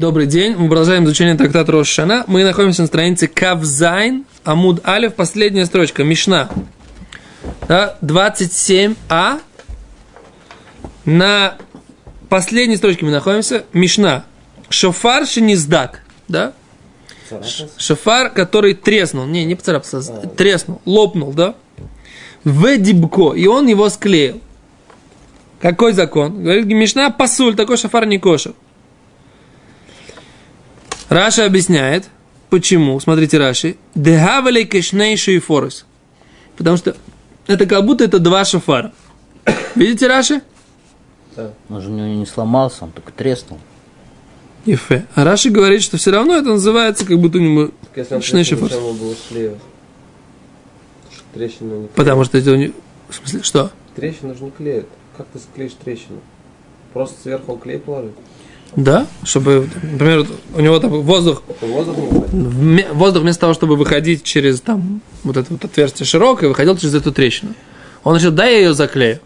Добрый день. Мы продолжаем изучение трактата Рошана. Мы находимся на странице Кавзайн, Амуд Алев, последняя строчка, Мишна. Да, 27а. На последней строчке мы находимся. Мишна. Шофар шиниздак. Да? Шофар, который треснул. Не, не поцарапался, а, треснул, лопнул, да? В дибко. И он его склеил. Какой закон? Говорит Мишна, пасуль, такой шофар не кошер. Раша объясняет, почему. Смотрите, Раши. Дегавали кешнейший форус. Потому что это как будто это два шофара. Видите, Раши? Да. Он же у него не сломался, он только треснул. Ефе. А Раши говорит, что все равно это называется, как будто у него шнейший форус. Потому что это у него... В смысле, что? Трещину же не клеят. Как ты склеишь трещину? Просто сверху клей положить? Да, чтобы, например, у него там воздух, Воздух, воздух вместо того, чтобы выходить через там вот это вот отверстие широкое, выходил через эту трещину. Он решил, да, я ее заклею.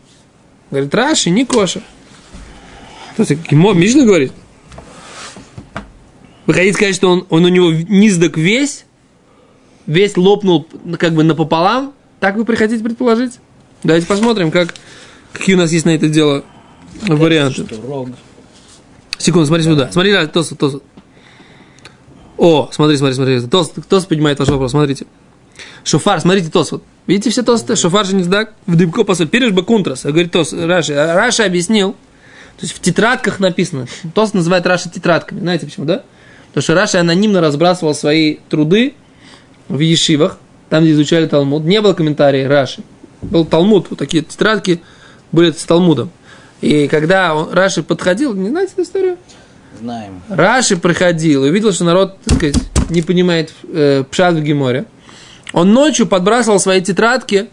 Говорит, Раши, не коша. То есть, Мишна говорит. Вы хотите сказать, что он, он у него низдок весь, весь лопнул как бы напополам? Так вы приходите предположить? Давайте посмотрим, как, какие у нас есть на это дело варианты. Что, рог. Секунду, смотри сюда. Смотри, Тос, Тос. О, смотри, смотри, смотри. Тос, Тос поднимает ваш вопрос, смотрите. Шофар, смотрите, Тос. Вот. Видите все тосты? Шофар же не сдак. В дыбко посоль. Переш бы кунтрас. Говорит Тос, Раши. Раша объяснил. То есть в тетрадках написано. Тос называет Раши тетрадками. Знаете почему, да? Потому что Раша анонимно разбрасывал свои труды в Ешивах, там, где изучали Талмуд. Не было комментариев Раши. Был Талмуд, вот такие тетрадки были с Талмудом. И когда он, Раши подходил, не знаете эту историю? Знаем. Раши приходил и увидел, что народ, так сказать, не понимает э, пшат в Геморе. Он ночью подбрасывал свои тетрадки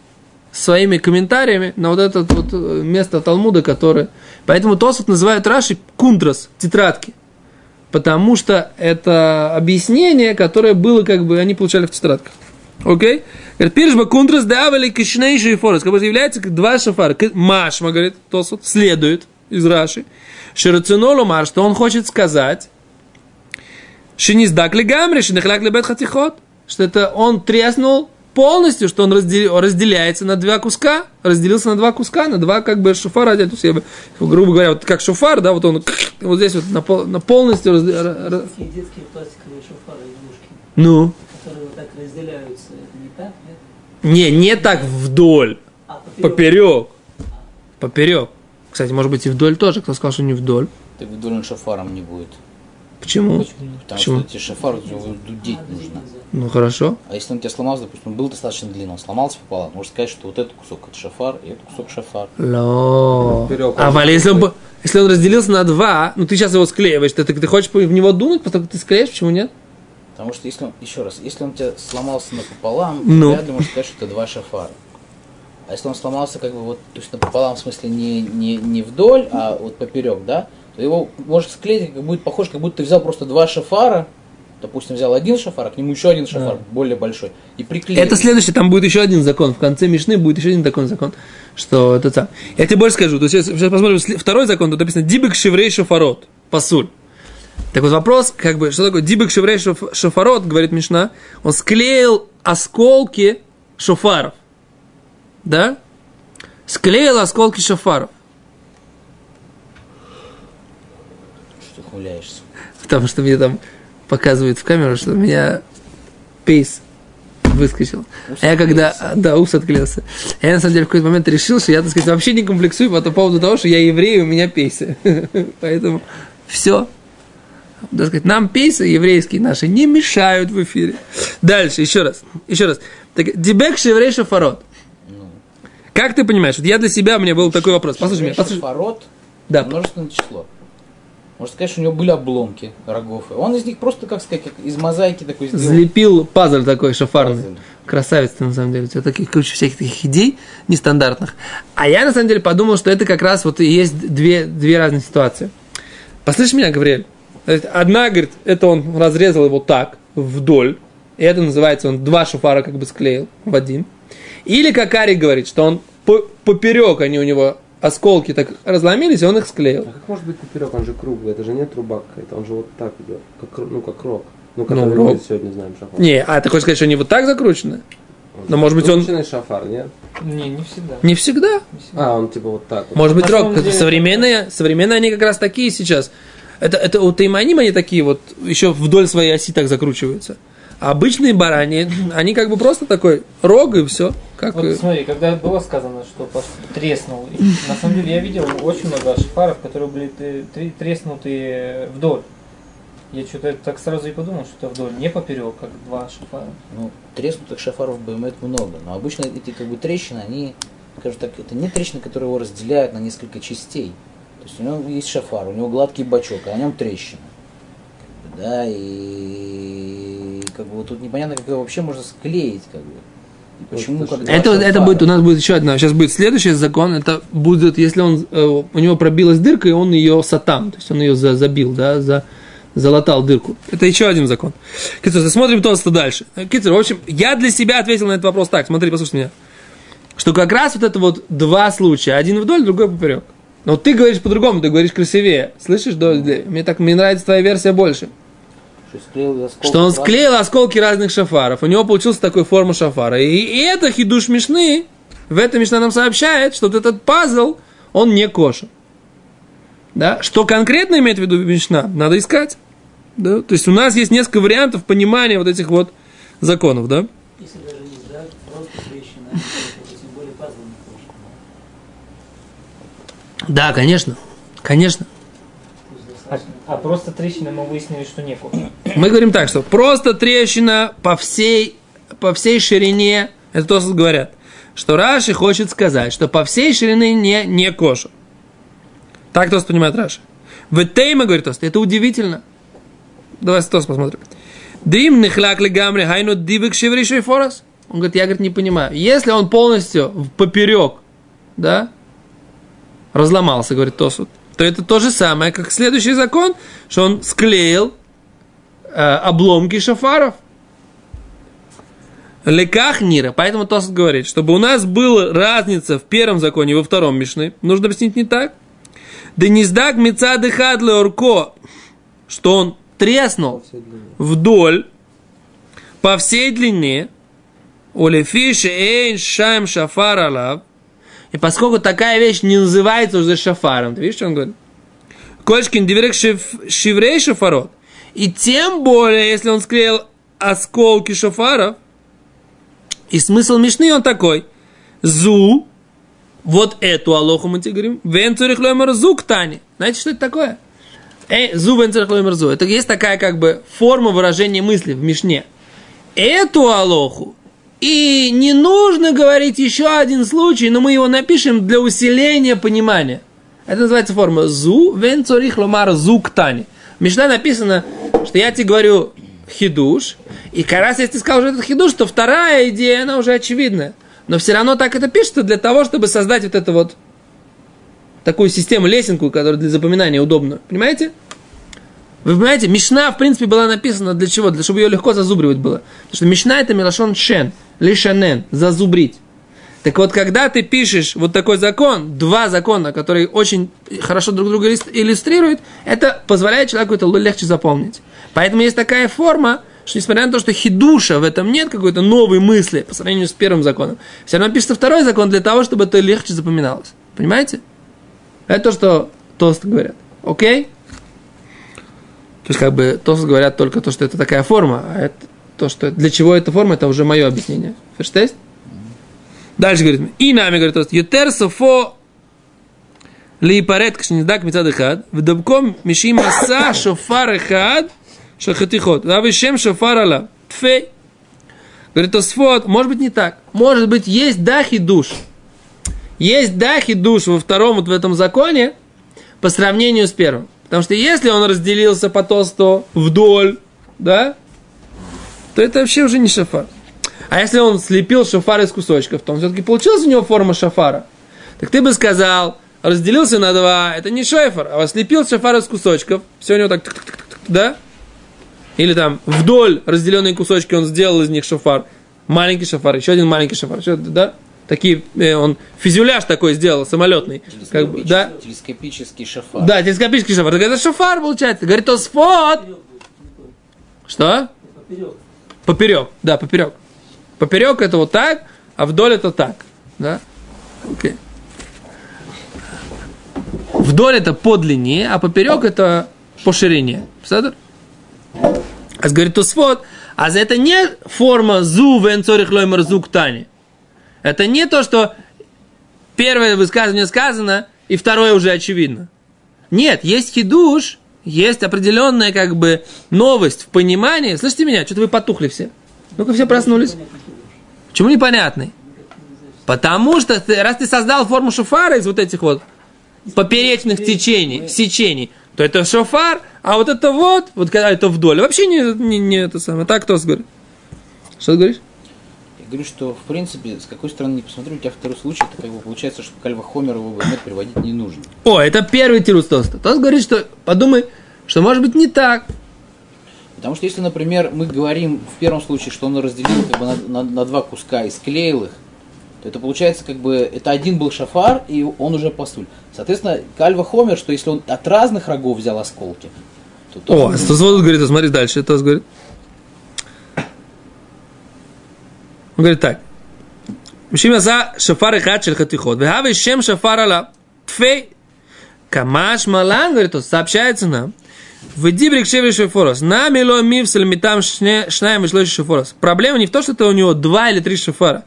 своими комментариями на вот это вот э, место Талмуда, которое... Поэтому Тосфот называют Раши кунтрас, тетрадки. Потому что это объяснение, которое было, как бы, они получали в тетрадках. Окей? Говорит, пиршба кунтрас давали кишнейший форес, как бы является как два шафара. Машма, говорит, Тосфот, следует из Раши. Ширацинолу мар, что он хочет сказать, Шиниздак ли гамри, шинихляк ли бет хатихот, что это он треснул полностью, что он раздел, разделяется на два куска, разделился на два куска, на два как бы шуфара, то есть, грубо говоря, вот как шуфар, да, вот он вот здесь вот на, пол, на полностью... Раз, детские, детские пластиковые шуфары, игрушки, ну? которые вот так разделяются, это не так, нет? Не, не так вдоль, А, поперек. поперек, поперек. Кстати, может быть и вдоль тоже, кто сказал, что не вдоль. Так вдоль он шофаром не будет. Почему? Потому Почему? что тебе шофар его дудеть нужно. Ну хорошо. А если он у тебя сломался, допустим, он был достаточно длинный, он сломался пополам, можно сказать, что вот этот кусок это шофар, и этот кусок шофар. Ло. Поперек А он вали, если он, бы- если он разделился на два, ну ты сейчас его склеиваешь, ты, ты, ты хочешь в него дунуть, потому что ты склеишь, почему нет? Потому что если он, еще раз, если он у тебя сломался напополам, Ну. вряд ли можно сказать, что это два шофара. А если он сломался как бы вот, то есть напополам, в смысле не, не, не вдоль, а вот поперек, да, то его можешь склеить, как будет похож, как будто ты взял просто два шофара, допустим, взял один шофар, а к нему еще один шофар, более большой, и приклеил. Это следующий, там будет еще один закон. В конце Мишны будет еще один такой закон, что это сам. Я тебе больше скажу. То есть, сейчас, посмотрим второй закон. Тут написано Дибек Шеврей Шофарот. Пасуль. Так вот вопрос, как бы, что такое Дибек Шеврей Шоф- Шофарот, говорит Мишна. Он склеил осколки шофаров. Да? Склеил осколки шофаров. Что ты ухмыляешься. Потому что мне там показывают в камеру, что у меня пейс выскочил. а я когда, да, ус отклеился. А я на самом деле в какой-то момент решил, что я, так сказать, вообще не комплексую по поводу того, что я еврей, и у меня пейсы. Поэтому все. Так сказать, нам пейсы еврейские наши не мешают в эфире. Дальше, еще раз, еще раз. Так, Дебек шеврей шафарот. Как ты понимаешь? Вот я для себя, у меня был такой вопрос. Послушай меня, послушай. Шофарот Да. множественное число. Можно сказать, что у него были обломки рогов. Он из них просто, как сказать, как из мозаики такой сделал. Залепил пазл такой шафарный. Пазл. Красавец ты, на самом деле. У тебя таких куча всяких таких идей нестандартных. А я, на самом деле, подумал, что это как раз вот и есть две, две разные ситуации. Послышь меня, Гавриэль. То есть Одна, говорит, это он разрезал его так, вдоль. И это называется, он два шафара как бы склеил в один. Или, как Арик говорит, что он по- поперек они у него осколки так разломились, и он их склеил. А как может быть поперек? Он же круглый, это же не труба какая-то, он же вот так идет, как, ну как рог. Ну, Ну, который рог. сегодня знаем шафар. Не, а ты хочешь сказать, что они вот так закручены? но, может быть, он- Закрученный шафар, нет? Не, не всегда. Не всегда. Не всегда. А, он типа вот так вот. Может быть, самом деле- Современные, современные они как раз такие сейчас. Это, это у Тайманим они такие вот еще вдоль своей оси так закручиваются. А обычные барани, они как бы просто такой рог и все. Как, Вот смотри, когда было сказано, что треснул, на самом деле я видел очень много шафаров, которые были т- тре- треснутые вдоль. Я что-то так сразу и подумал, что это вдоль, не поперек, как два шафара. Ну, треснутых шафаров бывает много, но обычно эти как бы трещины, они, скажем так, это не трещины, которые его разделяют на несколько частей. То есть у него есть шафар, у него гладкий бачок, а на нем трещина. Как бы, да, и как бы вот тут непонятно, как его вообще можно склеить, как бы. Почему, как два Это, это шафара. будет, у нас будет еще одна, сейчас будет следующий закон, это будет, если он, э, у него пробилась дырка, и он ее сатам, то есть он ее за- забил, да, за, залатал дырку. Это еще один закон. Кицур, смотрим просто дальше. Кицур, в общем, я для себя ответил на этот вопрос так, смотри, послушай меня. Что как раз вот это вот два случая, один вдоль, другой поперек. Но ты говоришь по-другому, ты говоришь красивее. Слышишь, да, да, мне так, мне нравится твоя версия больше. Что Что он склеил осколки разных шафаров. У него получился такой форма шафара. И, и это хидуш Мишны. В этом Мишна нам сообщает, что вот этот пазл, он не кошер. Да? Что конкретно имеет в виду Мишна, надо искать. Да? То есть у нас есть несколько вариантов понимания вот этих вот законов. Да? Если даже не сдать, просто а не только, тем более пазл не кошер. Да, конечно. Конечно. А, а просто трещины мы выяснили, что не кошер. Мы говорим так, что просто трещина по всей, по всей ширине, это то, что говорят, что Раши хочет сказать, что по всей ширине не, не кошер. Так Тос понимает Раши. В Тейма, говорит Тос, это удивительно. Давай Тос посмотрим. Дим нехляк ли гамри хайну дивик шевришой форас? Он говорит, я говорит, не понимаю. Если он полностью в поперек, да, разломался, говорит Тосут, то это то же самое, как следующий закон, что он склеил э, обломки шафаров. Леках Нира. Поэтому Тосот говорит, чтобы у нас была разница в первом законе и во втором Мишны, нужно объяснить не так. Да не сдак мецады хадле орко, что он треснул вдоль по всей длине, олефиши эйн шайм шафар алав, и поскольку такая вещь не называется уже шафаром, ты видишь, что он говорит? Кольшкин диверек шиврей шафарот. И тем более, если он склеил осколки шафаров, и смысл Мишны он такой. Зу, вот эту алоху мы тебе говорим, вен цурих лоймер зу ктани. Знаете, что это такое? Эй, зу вен цурих лоймер зу. Это есть такая как бы форма выражения мысли в Мишне. Эту алоху и не нужно говорить еще один случай, но мы его напишем для усиления понимания. Это называется форма зу вен цорих ломар зу ктани. Мишна написано, что я тебе говорю хидуш, и как раз если ты сказал, что это хидуш, то вторая идея, она уже очевидная. Но все равно так это пишется для того, чтобы создать вот это вот такую систему, лесенку, которая для запоминания удобна. Понимаете? Вы понимаете, Мишна, в принципе, была написана для чего? Для чтобы ее легко зазубривать было. Потому что Мишна это Милашон Шен, лишанен, зазубрить. Так вот, когда ты пишешь вот такой закон, два закона, которые очень хорошо друг друга иллюс- иллюстрируют, это позволяет человеку это легче запомнить. Поэтому есть такая форма, что несмотря на то, что хидуша в этом нет какой-то новой мысли по сравнению с первым законом, все равно пишется второй закон для того, чтобы это легче запоминалось. Понимаете? Это то, что тост говорят. Окей? То есть, как бы, тост говорят только то, что это такая форма, а это то, что для чего эта форма, это уже мое объяснение. Ферштест? Дальше говорит, и нами говорит, то есть, ютер софо липарет кшниздак митадыхад, в добком миши маса шофар эхад, шахатихот, а вишем шофар ала, тфей. Говорит, Тосфот, может быть, не так. Может быть, есть дахи душ. Есть дахи душ во втором вот в этом законе по сравнению с первым. Потому что если он разделился по тосту вдоль, да, то это вообще уже не шафар. А если он слепил шафар из кусочков, то он все-таки получилась у него форма шафара. Так ты бы сказал, разделился на два, это не шафар, а слепил шафар из кусочков, все у него так, да? Или там вдоль разделенные кусочки он сделал из них шафар, маленький шафар, еще один маленький шафар, что, да? такие, э, он фюзеляж такой сделал, самолетный. Как бы, да, Телескопический шафар. да, телескопический шафар. Так это шафар получается. Говорит, такой, Что? Поперек. Поперек, да, поперек. Поперек это вот так, а вдоль это так. Да? Окей. Вдоль это по длине, а поперек это по ширине. Представляете? А говорит Тосфот, а за это не форма зу венцорих лоймер зук тани. Это не то, что первое высказывание сказано, и второе уже очевидно. Нет, есть хидуш, есть определенная как бы новость в понимании. Слышите меня? Что-то вы потухли все. Ну-ка все проснулись. Почему непонятный? Потому что ты, раз ты создал форму шофара из вот этих вот поперечных течений, сечений, то это шофар, а вот это вот, вот когда это вдоль, вообще не, не, не это самое. Так кто говорит? Что ты говоришь? Говорю, что, в принципе, с какой стороны не посмотрю, у тебя второй случай, это как бы получается, что Кальва Хомер его Эмет приводить не нужно. О, это первый тирус Тоста. Тост говорит, что подумай, что может быть не так. Потому что если, например, мы говорим в первом случае, что он разделил как бы на, на- на два куска и склеил их, то это получается как бы, это один был шафар, и он уже пасуль. Соответственно, Кальва Хомер, что если он от разных рогов взял осколки, то О, тоже Тост вот говорит, а смотри дальше. Тост говорит. Он говорит так. Мишим за шафар ихат шель хатихот. Вехавы шем шафар ала. Тфей. Камаш малан, говорит, Тост, сообщается нам. В дибрик шеври шефорос. На мило мивсель митам шнаем вышло шефорос. Проблема не в том, что это у него два или три шафара.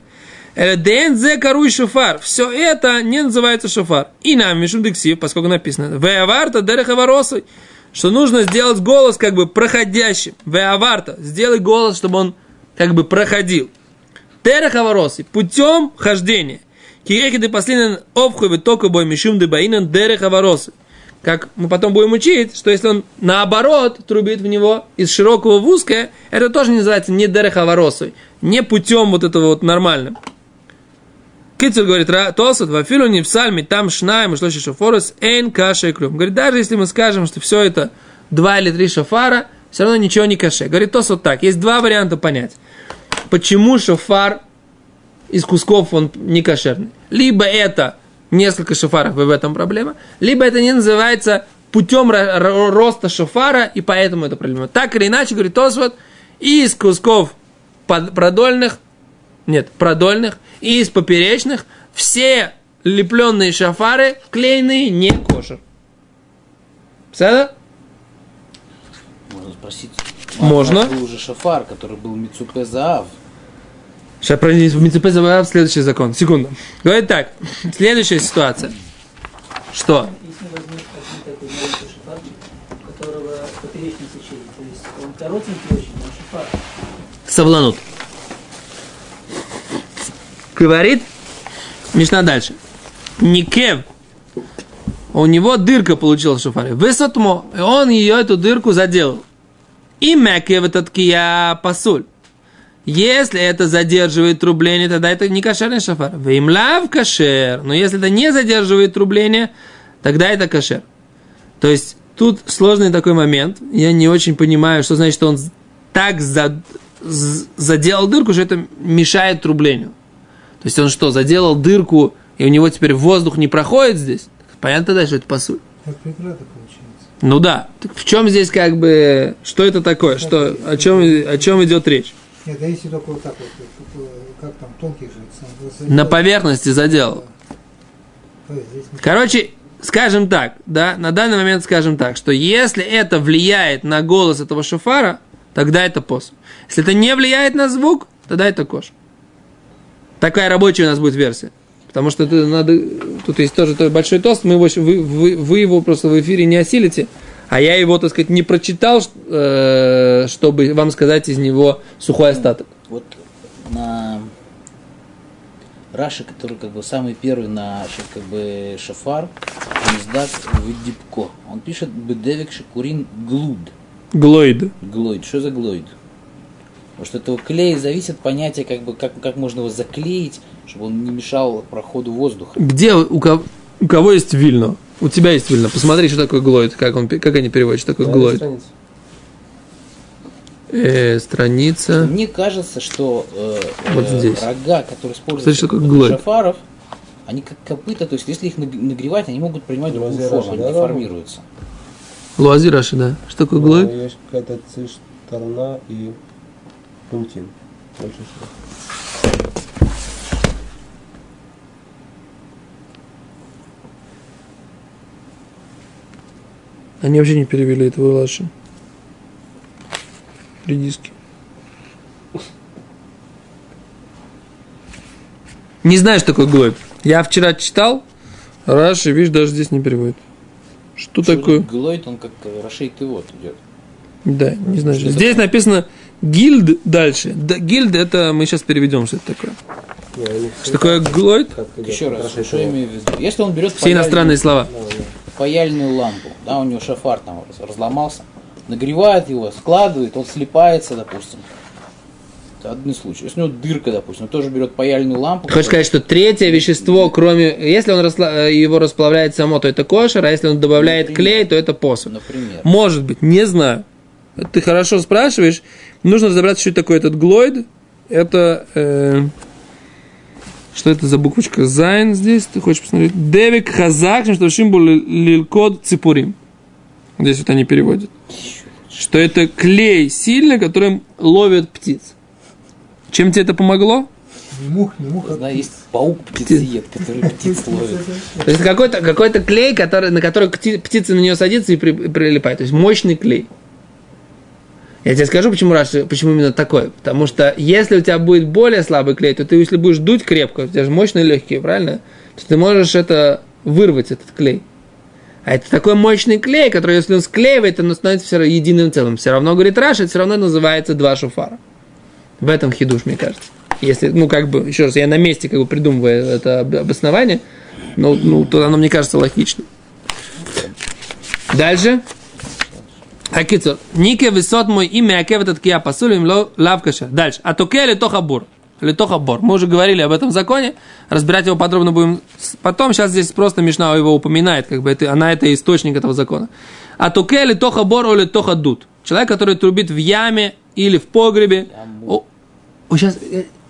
Ден зе каруй шофар. Все это не называется шофар. И нам мишум дексив, поскольку написано. Веаварта дерехаваросой. Что нужно сделать голос как бы проходящим. Веаварта. Сделай голос, чтобы он как бы проходил. Дерехаваросой. Путем хождения. Кирехиды последний обхуй только бой мишум дебаинан дерехаваросой. Как мы потом будем учить, что если он наоборот трубит в него из широкого в узкое, это тоже не называется не дерехаваросой, не путем вот этого вот нормальным. Кицель говорит, «Ра- Толсот, вафилу не в сальме, там шнаем, и шлоши шофорос, эйн каша и клюм. Говорит, даже если мы скажем, что все это два или три шофара, все равно ничего не каше. Говорит Толсот так, есть два варианта понять. Почему шофар из кусков он не кошерный? Либо это несколько шофаров, и в этом проблема, либо это не называется путем ро- ро- роста шофара, и поэтому это проблема. Так или иначе, говорит Тосфот, и из кусков продольных, нет, продольных, и из поперечных, все лепленные шафары, клеенные, не кошер. Понятно? можно спросить. Можно. А Был уже шафар, который был Мицупе Заав. Сейчас про Мицепе забываем следующий закон. Секунду. Говорит так. Следующая ситуация. Что? Савланут. Говорит Мишна дальше. Никев. У него дырка получилась в шофаре. Высотмо. И он ее, эту дырку, заделал. И мекев этот кия пасуль. Если это задерживает трубление, тогда это не кошерный шафар. Веймлав кашер. Но если это не задерживает трубление, тогда это кошер. То есть тут сложный такой момент. Я не очень понимаю, что значит, что он так за- заделал дырку, что это мешает трублению. То есть он что, заделал дырку, и у него теперь воздух не проходит здесь? Понятно тогда, что это посуль? Как преграда получается. Ну да. Так в чем здесь как бы, что это такое? Что, о, чем, о чем идет речь? Нет, да если только вот так вот, как, э, как там, тонких же. вот На поверхности не- Короче, скажем так, да, на данный момент скажем так, что если это влияет на голос этого шофара, тогда это пос. Если это не влияет на звук, тогда это кош. Такая рабочая у нас будет версия. Потому что это надо, тут есть тоже большой тост, мы его, вы, вы, вы его просто в эфире не осилите, а я его, так сказать, не прочитал, э, чтобы вам сказать из него сухой остаток. Вот на Раши, который как бы самый первый на как бы шафар, Миздак в Дипко. Он пишет Бедевик Шакурин Глуд. Глоид. Глоид. Что за глоид? Потому что от этого клея зависит понятие, как бы, как, как можно его заклеить, чтобы он не мешал проходу воздуха. Где у кого, у кого есть вильно? У тебя есть вильно. Посмотри, что такое глоид, как, он, как они переводят, что такое глоид. страница. Э, страница. Мне кажется, что э, Вот э, здесь. рога, которые используются шафаров, они как копыта, то есть если их наг- нагревать, они могут принимать другую форму, они да, деформируются. Луази Раши, да. Что такое Ну, глойд? Есть какая-то цишторна и пунктин. Больше всего. Они вообще не перевели это в Раши. Редиски. Не знаю, что такое глойд. Я вчера читал, Раши, видишь, даже здесь не переводит. Что такое? Глойд, он как Рашей вот идет. Да, не знаю. Что Здесь написано гильд дальше. Да, гильд это мы сейчас переведем, что это такое. Они Что такое глойд? Еще раз, что я имею в виду? Если он берет Все иностранные слова. паяльную лампу, да, у него шафар там раз- разломался, нагревает его, складывает, он слипается, допустим. Это один случай. Если у него дырка, допустим, он тоже берет паяльную лампу. Хочешь сказать, что третье вещество, кроме... Если он расла- э, его расплавляет само, то это кошер, а если он добавляет Например. клей, то это посуд. Например. Может быть, не знаю. Ты хорошо спрашиваешь. Нужно разобраться, что такое этот глойд. Это... э, что это за буквочка Зайн здесь? Ты хочешь посмотреть? Девик Хазак, что Шимбу Лилкод Ципурим. Здесь вот они переводят. Что это клей сильный, которым ловят птиц. Чем тебе это помогло? Не мух, не мух, а Знаю, есть паук птицеед, который птиц ловит. То есть какой-то какой клей, который, на который птица на нее садится и при- прилипает. То есть мощный клей. Я тебе скажу, почему, Раши, почему именно такой. Потому что если у тебя будет более слабый клей, то ты, если будешь дуть крепко, у тебя же мощные легкие, правильно? То ты можешь это вырвать, этот клей. А это такой мощный клей, который, если он склеивает, он становится все равно единым целым. Все равно, говорит Раша, это все равно называется два шуфара. В этом хидуш, мне кажется. Если, ну, как бы, еще раз, я на месте как бы придумываю это об- обоснование, ну, ну, то оно мне кажется логичным. Дальше. Акицур. Нике высот мой имя Акев этот кия пасулим лавкаша. Дальше. А токе литоха бур. Литоха бор. Мы уже говорили об этом законе. Разбирать его подробно будем потом. Сейчас здесь просто Мишна его упоминает. Как бы это, она это источник этого закона. А токе литоха бор или тоха дут. Человек, который трубит в яме или в погребе. О, о, сейчас,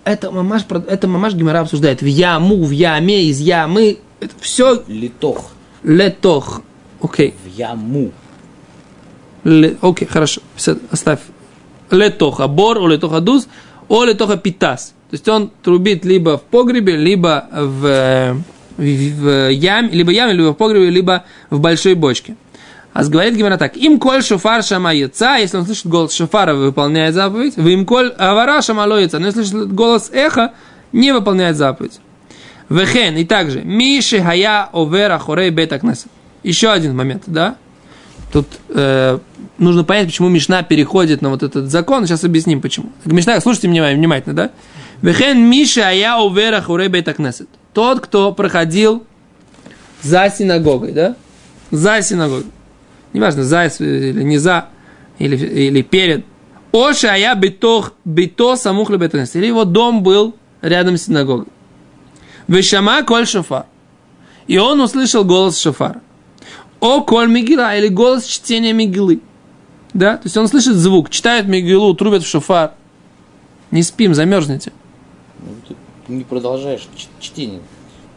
это мамаш, это мамаш Гимара обсуждает. В яму, в яме, из ямы. Это все Литох летох. Окей. в яму. Ле- Окей, хорошо. Оставь. Летоха бор, о летоха дуз, о летоха питас. То есть он трубит либо в погребе, либо в, в, в яме, либо яме, либо в погребе, либо в большой бочке. А говорит Гимара так. Им коль шофар шама яца, если он слышит голос шофара, выполняет заповедь. Вы им коль авара шама но если слышит голос эха, не выполняет заповедь. Вехен, и также, Миши хая овера хорей бета кнесет. Еще один момент, да? Тут э, нужно понять, почему Мишна переходит на вот этот закон. Сейчас объясним, почему. Мишна, слушайте меня внимательно, да? Вехен Миша ая увера хурей бейтакнесет. Тот, кто проходил за синагогой, да? За синагогой. Неважно, за или не за, или, или перед. Оша ая битох, бито самух бейтакнесет. Или его дом был рядом с синагогой. Вешама коль шофар. И он услышал голос шофара. О коль мигила, или голос чтения мигилы. Да? То есть он слышит звук, читает мигилу, трубят в шофар. Не спим, замерзнете. Ну, ты не продолжаешь чтение.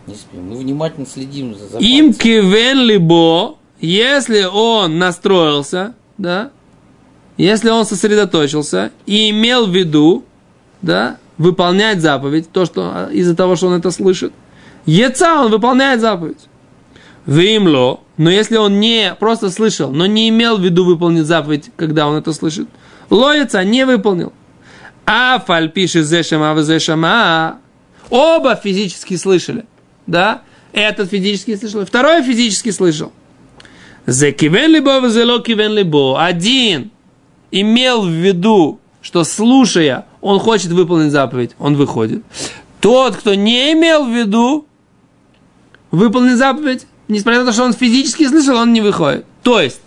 Не спим. Мы внимательно следим за, за Им кивен либо, если он настроился, да, если он сосредоточился и имел в виду, да, выполнять заповедь, то, что а, из-за того, что он это слышит, Еца он выполняет заповедь. Вимло, но если он не просто слышал, но не имел в виду выполнить заповедь, когда он это слышит, лоится, не выполнил. А фаль пишет зешама зешама. Оба физически слышали. Да? Этот физически слышал, второй физически слышал. Зе кивен либо зело кивен либо. Один имел в виду, что слушая, он хочет выполнить заповедь, он выходит. Тот, кто не имел в виду выполнить заповедь, несмотря на то, что он физически слышал, он не выходит. То есть,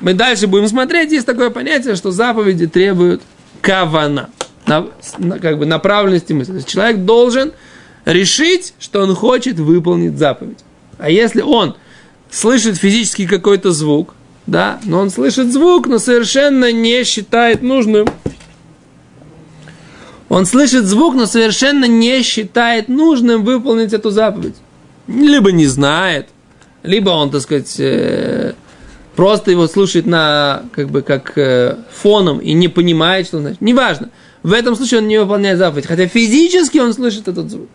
мы дальше будем смотреть, есть такое понятие, что заповеди требуют кавана, на- на- как бы направленности мысли. То есть человек должен решить, что он хочет выполнить заповедь. А если он слышит физически какой-то звук, да, но он слышит звук, но совершенно не считает нужным. Он слышит звук, но совершенно не считает нужным выполнить эту заповедь. Либо не знает, либо он, так сказать, э, просто его слушает на, как бы, как э, фоном и не понимает, что он значит. Неважно. В этом случае он не выполняет заповедь, хотя физически он слышит этот звук.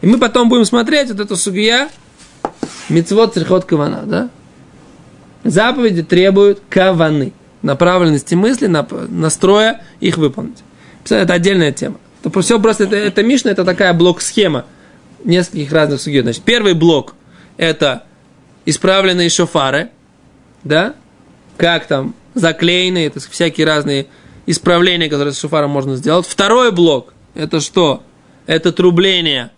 И мы потом будем смотреть вот эту сугия, мицвод церхот кавана, да? Заповеди требуют каваны, направленности мысли, настроя их выполнить. Это отдельная тема. Это все просто, это, это Мишна, это такая блок-схема нескольких разных сугей. Значит, первый блок – это исправленные шофары, да, как там заклеенные, это всякие разные исправления, которые с шофаром можно сделать. Второй блок – это что? Это трубление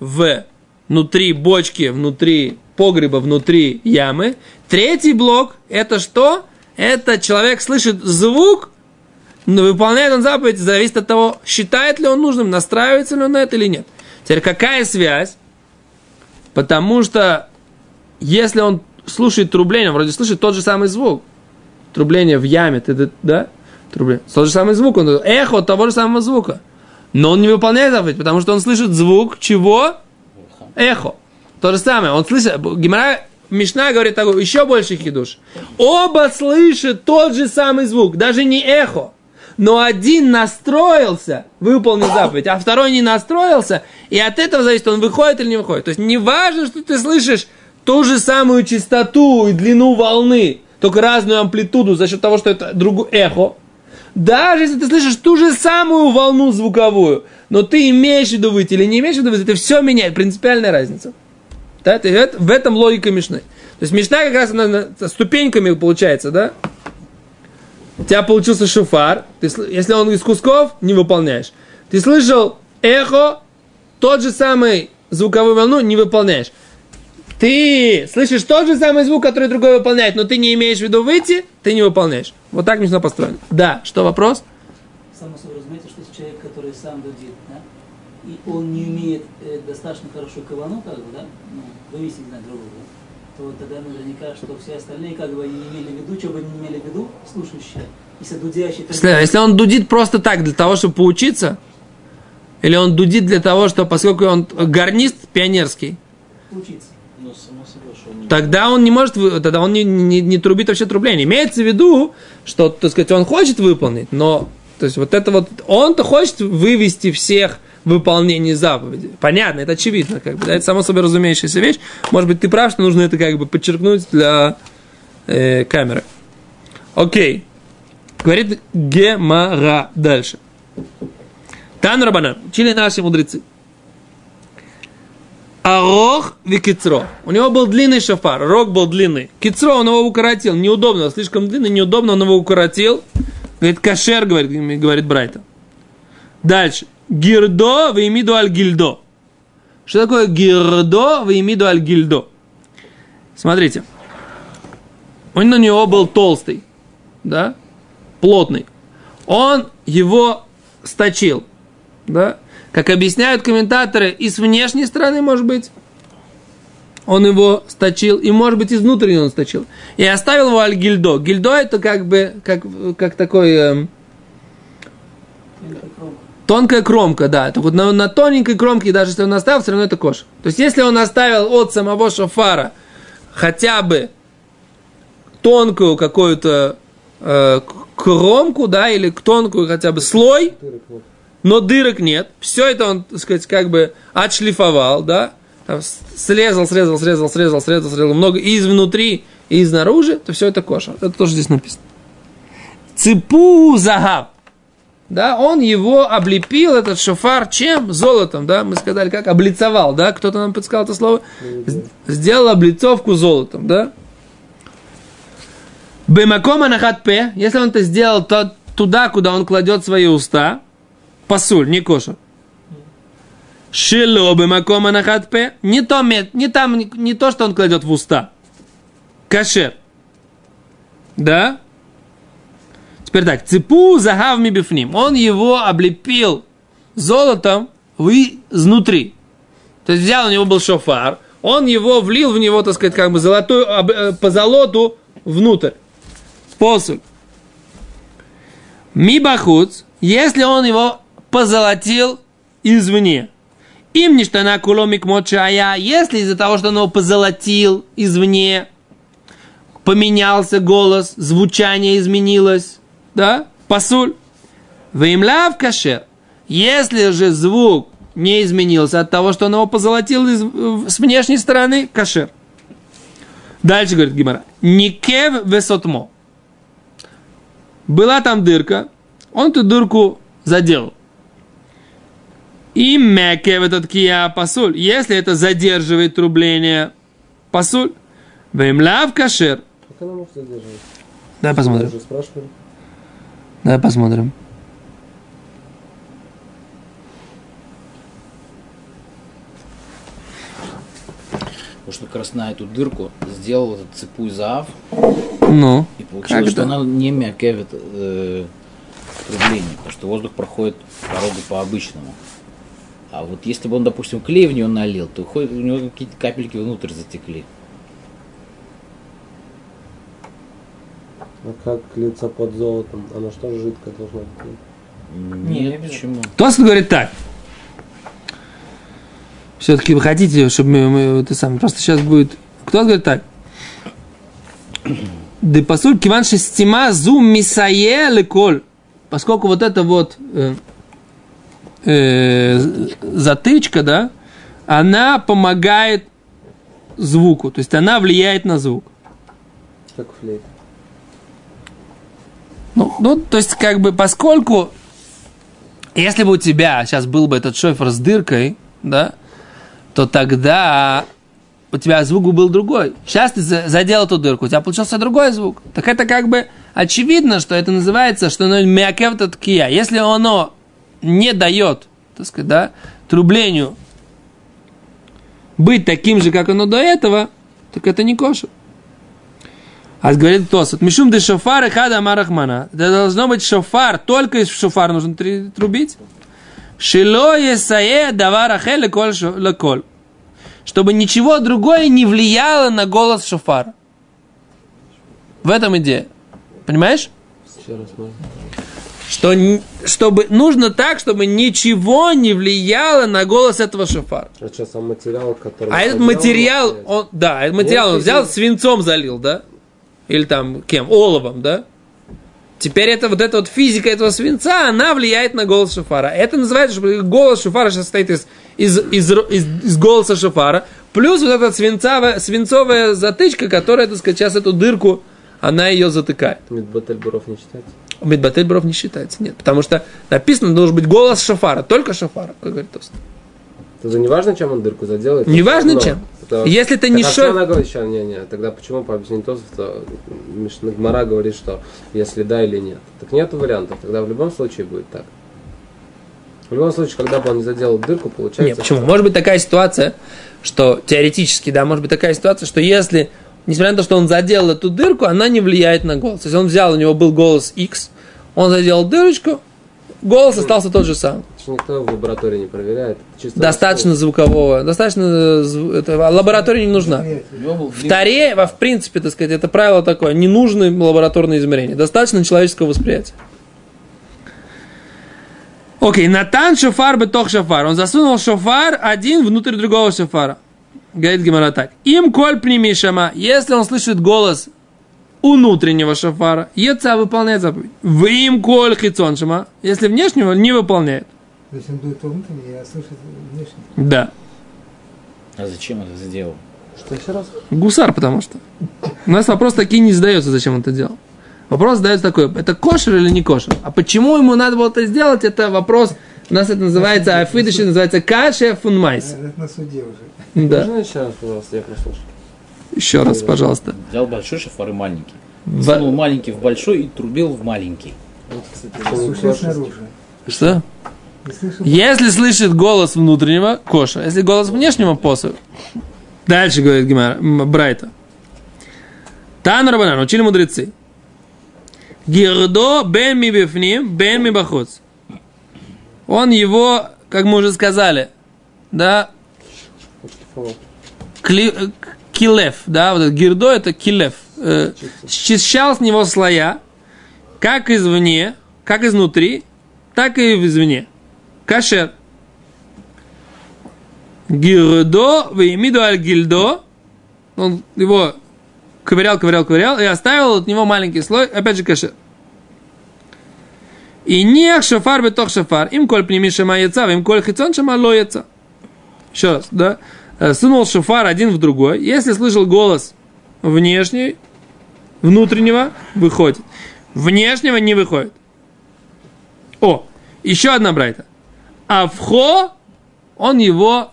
в внутри бочки, внутри погреба, внутри ямы. Третий блок – это что? Это человек слышит звук, но выполняет он заповедь, зависит от того, считает ли он нужным, настраивается ли он на это или нет. Теперь какая связь? Потому что если он слушает трубление, он вроде слышит тот же самый звук. Трубление в яме, ты, да? Трубление. Тот же самый звук, он эхо того же самого звука. Но он не выполняет заповедь, потому что он слышит звук чего? Эхо. То же самое. Он слышит, Гимара Мишна говорит такой, еще больше хидуш. Оба слышат тот же самый звук, даже не эхо. Но один настроился выполнить заповедь, а второй не настроился, и от этого зависит, он выходит или не выходит. То есть не важно, что ты слышишь ту же самую частоту и длину волны, только разную амплитуду за счет того, что это другое эхо. Даже если ты слышишь ту же самую волну звуковую, но ты имеешь в виду выйти или не имеешь в виду выйти, это все меняет, принципиальная разница. Да, это, в этом логика Мишны. То есть Мишна как раз она, ступеньками получается, да? У тебя получился шуфар, ты, если он из кусков, не выполняешь. Ты слышал эхо, тот же самый звуковую волну не выполняешь. Ты слышишь тот же самый звук, который другой выполняет, но ты не имеешь в виду выйти, ты не выполняешь. Вот так Мишна построено. Да, что вопрос? Само собой разумеется, что есть человек, который сам дудит, да? и он не умеет э, достаточно хорошо кавану, как бы, да, ну, вывести на другого, то тогда наверняка, что все остальные как бы не имели в виду, что бы не имели в виду, слушающие, если дудящий... Тогда... Если он дудит просто так, для того, чтобы поучиться, или он дудит для того, что, поскольку он гарнист пионерский, Учиться. Ну, само собой, что он не- тогда он не может, вы- тогда он не, не, не трубит вообще трубление. Имеется в виду, что, так сказать, он хочет выполнить, но, то есть, вот это вот, он-то хочет вывести всех в выполнение заповеди. Понятно, это очевидно, как бы, да, это само собой разумеющаяся вещь. Может быть, ты прав, что нужно это как бы подчеркнуть для э, камеры. Окей. Говорит Гемара дальше. Тан Рабана, учили наши мудрецы. Арох викицро. У него был длинный шафар, рог был длинный. Кицро он его укоротил, неудобно, слишком длинный, неудобно, он его укоротил. Говорит, кашер, говорит, говорит Брайта. Дальше. Гирдо в имиду аль гильдо. Что такое гирдо в имиду аль гильдо? Смотрите. Он у него был толстый, да, плотный. Он его сточил, да, как объясняют комментаторы, и с внешней стороны, может быть, он его сточил, и, может быть, из внутренней он сточил. И оставил его аль-гильдо. Гильдо это как бы, как, как такой эм, Тонкая кромка. да. Так вот на, на тоненькой кромке, даже если он оставил, все равно это кош. То есть, если он оставил от самого шофара хотя бы тонкую какую-то э, кромку, да, или тонкую хотя бы слой, но дырок нет. Все это он, так сказать, как бы отшлифовал, да, там срезал, срезал, срезал, срезал, срезал, срезал, много и изнутри, и изнаружи, то все это кошер. Это тоже здесь написано. Ципу загаб. Да, он его облепил, этот шофар, чем? Золотом, да, мы сказали, как? Облицовал, да, кто-то нам подсказал это слово? Сделал облицовку золотом, да? Бемакома на хатпе, если он это сделал то, туда, куда он кладет свои уста, пасуль, не кошер. Шило бемакома на хатпе, не, то, не там, не то, что он кладет в уста. Кашер. Да? Теперь так, цепу загав мибифним. Он его облепил золотом изнутри. То есть взял, у него был шофар, он его влил в него, так сказать, как бы золотую, э, по золоту внутрь. Посуль. Мибахуц, если он его позолотил извне. Им ничто на куломик мочая, если из-за того, что он его позолотил извне, поменялся голос, звучание изменилось, да, посуль. Веймляв кашер. Если же звук не изменился от того, что он его позолотил из, с внешней стороны, кашер. Дальше говорит Гимара. Никев весотмо. Была там дырка, он эту дырку заделал. И мякев этот кия пасуль. Если это задерживает трубление, пасуль. Вемляв кашер. Как она может задерживать? Давай посмотрим. Давай посмотрим. Потому что как раз на эту дырку сделал этот цепу заав, Ну, и получилось, что она не мякевит э, трубление, потому что воздух проходит дорогу по-обычному. А вот если бы он, допустим, клей в нее налил, то хоть у него какие-то капельки внутрь затекли. А как лица под золотом? Она что же жидкая должна быть? Не, не Нет, почему? Тос говорит так. Все-таки вы хотите, чтобы мы, мы- это самое, просто сейчас будет... Кто говорит так? Да посуль киван шестима зум мисае леколь. Поскольку вот это вот э, э, затычка, да, она помогает звуку, то есть она влияет на звук. Как флейт. Ну, ну, то есть, как бы, поскольку, если бы у тебя сейчас был бы этот шофер с дыркой, да, то тогда у тебя звук бы был другой. Сейчас ты за- задел эту дырку, у тебя получился другой звук. Так это как бы очевидно, что это называется, что оно мякев кия. Если оно не дает, так сказать, да, трублению быть таким же, как оно до этого, так это не кошер. А говорит Тосот, Мишум де шофар и хада марахмана. Это должно быть шофар, только из шофар нужно трубить. Шило есае давар ахе леколь. Чтобы ничего другое не влияло на голос шофара. В этом идея. Понимаешь? Что, чтобы, нужно так, чтобы ничего не влияло на голос этого шофара. А что, сам материал, который... А этот материал, он, да, этот материал он взял, свинцом залил, да? Или там кем? Оловом, да? Теперь это вот эта вот физика этого свинца, она влияет на голос шофара. Это называется, что голос шофара сейчас состоит из, из, из, из, из голоса шофара, плюс вот эта свинцовая, свинцовая затычка, которая, так сказать, сейчас эту дырку, она ее затыкает. Мидбатель Буров не считается? Медбатель не считается, нет. Потому что написано, должен быть голос шофара, только шофара, как говорит Тост. Это не важно, чем он дырку заделает? Не важно Но чем. это- Если это не шо- что она говорит сейчас? Не, не, тогда почему по объяснению Тосфа Гмара говорит, что если да или нет? Так нет вариантов, тогда в любом случае будет так. В любом случае, когда бы он не заделал дырку, получается... Нет, почему? что- Может быть такая ситуация, что теоретически, да, может быть такая ситуация, что если, несмотря на то, что он заделал эту дырку, она не влияет на голос. То есть он взял, у него был голос X, он заделал дырочку, голос остался тот же самый. Это ж никто в лаборатории не проверяет. чисто Достаточно звукового, достаточно зв- это, лаборатория не нужна. В Таре, в принципе, так сказать, это правило такое, не нужны лабораторные измерения, достаточно человеческого восприятия. Окей, Натан шофар бетох шофар. Он засунул шофар один внутрь другого шофара. Говорит Гимара так. Им коль пними шама. Если он слышит голос внутреннего шофара, еца выполняет заповедь. В им коль хицон шама. Если внешнего, не выполняет. То есть он дует по внутренней, а слышит внешне. Да. А зачем это сделал? Что еще раз? Гусар, потому что. У нас вопрос такие не задается, зачем он это делал. Вопрос задается такой, это кошер или не кошер? А почему ему надо было это сделать, это вопрос, у нас это называется, а в идыше называется каше фунмайс. Это на суде уже. Да. Можно еще раз, пожалуйста, я прослушал. Еще раз, пожалуйста. Взял большой шофар и маленький. В- Сунул маленький в большой и трубил в маленький. Вот, кстати. Что? Если слышит голос внутреннего, коша. Если голос внешнего, посыл. Дальше говорит Гимара, Брайта. Тан Рабанан, учили мудрецы. Гирдо бен ми бифним, бен ми бахуц. Он его, как мы уже сказали, да, кли- э, килев, да, вот этот гирдо это килев. э, счищал с него слоя, как извне, как изнутри, так и извне. Кашер. Гирдо, веймиду аль гильдо. Он его ковырял, ковырял, ковырял и оставил от него маленький слой, опять же кашер. И не шафар бетох шафар, им коль пними шама яца, им коль хитон шама ло яца. Еще раз, да? Э, Сунул шафар один в другой. Если слышал голос внешний, внутреннего, выходит. Внешнего не выходит. О, еще одна брайта. А вхо, он его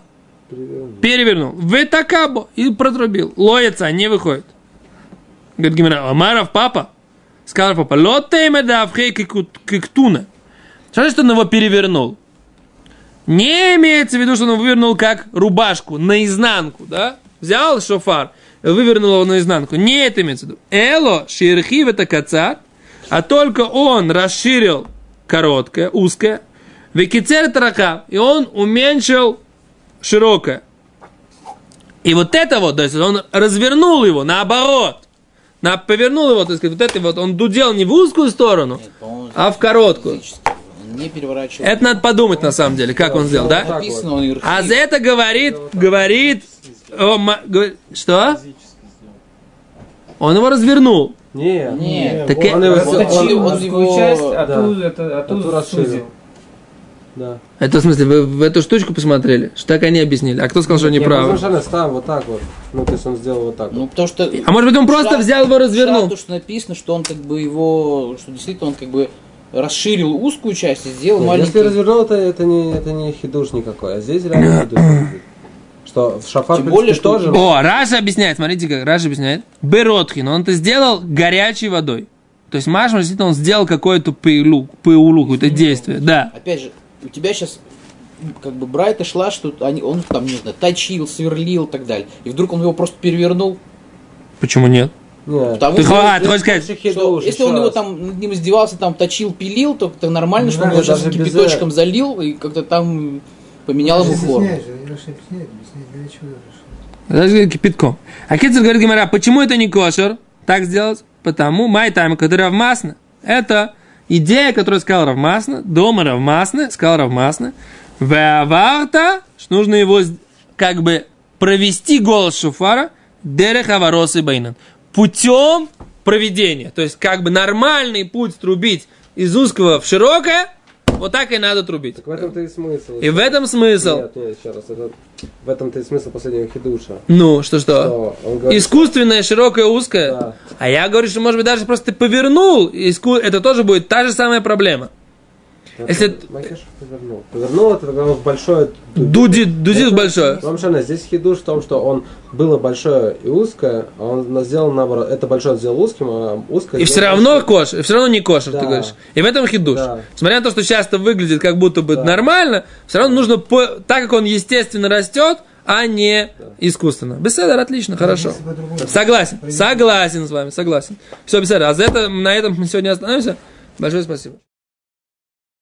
перевернул. Ветакабо и протрубил. Лоется, не выходит. Говорит Гимера, Амаров папа, сказал папа, лотейме давхей киктуна. Что значит, он его перевернул? Не имеется в виду, что он вывернул как рубашку, наизнанку, да? Взял шофар, вывернул его наизнанку. Не это имеется в виду. Эло ширхив это кацар, а только он расширил короткое, узкое, векицер тарака, и он уменьшил широкое. И вот это вот, то есть он развернул его наоборот, на, повернул его, так сказать, вот это вот, он дудел не в узкую сторону, Нет, а в короткую. Он не переворачивал. Это надо подумать на самом деле, как он сделал, да? Он А за это говорит, говорит, о, ма- говорит- что? Он его развернул. Не, Нет, Так он э- его он он- он узкую его- часть, а да. ту, это, а ту А ту расширил. Да. Это в смысле, вы в эту штучку посмотрели? Что так они объяснили? А кто сказал, что они Не, правы? потому что ставим вот так вот. Ну, то есть он сделал вот так Ну, вот. потому что... А может быть, он просто Шаг- взял его, развернул? То, что написано, что он как бы его... Что действительно он как бы расширил узкую часть и сделал Нет, маленький... Если развернул, это, это, не, это не хидуш никакой. А здесь реально хидуш. Что в шафар, Тем более, что- тоже... О, Раша объясняет, смотрите, как Раша объясняет. Беротхин, он это сделал горячей водой. То есть Машма действительно он сделал какое-то пейлу, пеулу, какое-то действие. Да. Опять же, у тебя сейчас как бы Брайта шла, что они, он там, не знаю, точил, сверлил и так далее. И вдруг он его просто перевернул. Почему нет? Нет. Потому Ты что- а, ты хочешь сказать, что хидуш, если он его раз. там над ним издевался, там точил, пилил, то это нормально, Не что он надо, его сейчас даже без кипяточком этого. залил и как-то там поменял ему форму. Даже кипятком. А Кицер говорит Гимара, почему это не кошер? Так сделать? Потому май тайм, который равмасно. Это идея, которую сказал Равмасно, дома Равмасно, сказал Равмасно. Ваварта, что нужно его как бы провести голос шуфара, дерех аваросы байнан. Путем проведения. То есть как бы нормальный путь трубить из узкого в широкое, вот так и надо трубить. Так в этом-то и смысл. И в этом смысл. Нет, нет, еще раз. Это, в этом-то и смысл последнего хидуша. Ну, что что? Говорит, Искусственное, широкое, узкое. Да. А я говорю, что, может быть, даже просто ты повернул, иску- это тоже будет та же самая проблема. Что если- повернул. Повернул это, в большое... Дудит, дудит большое. Вам Шана, здесь хидуш в том, что он было большое и узкое, а он сделал наоборот. Это большое сделал узким, а узкое И все равно большим. кошер, и все равно не кошер, ты Да. говоришь. И в этом хидуш. Да. Несмотря на то, что часто выглядит как будто бы Да. нормально, все равно нужно, по- так как он естественно растет, а не искусственно. Беседер, отлично, хорошо. Если по-другому. Согласен, согласен с вами, согласен. Все, Беседер, а за это, на этом мы сегодня остановимся. Большое спасибо.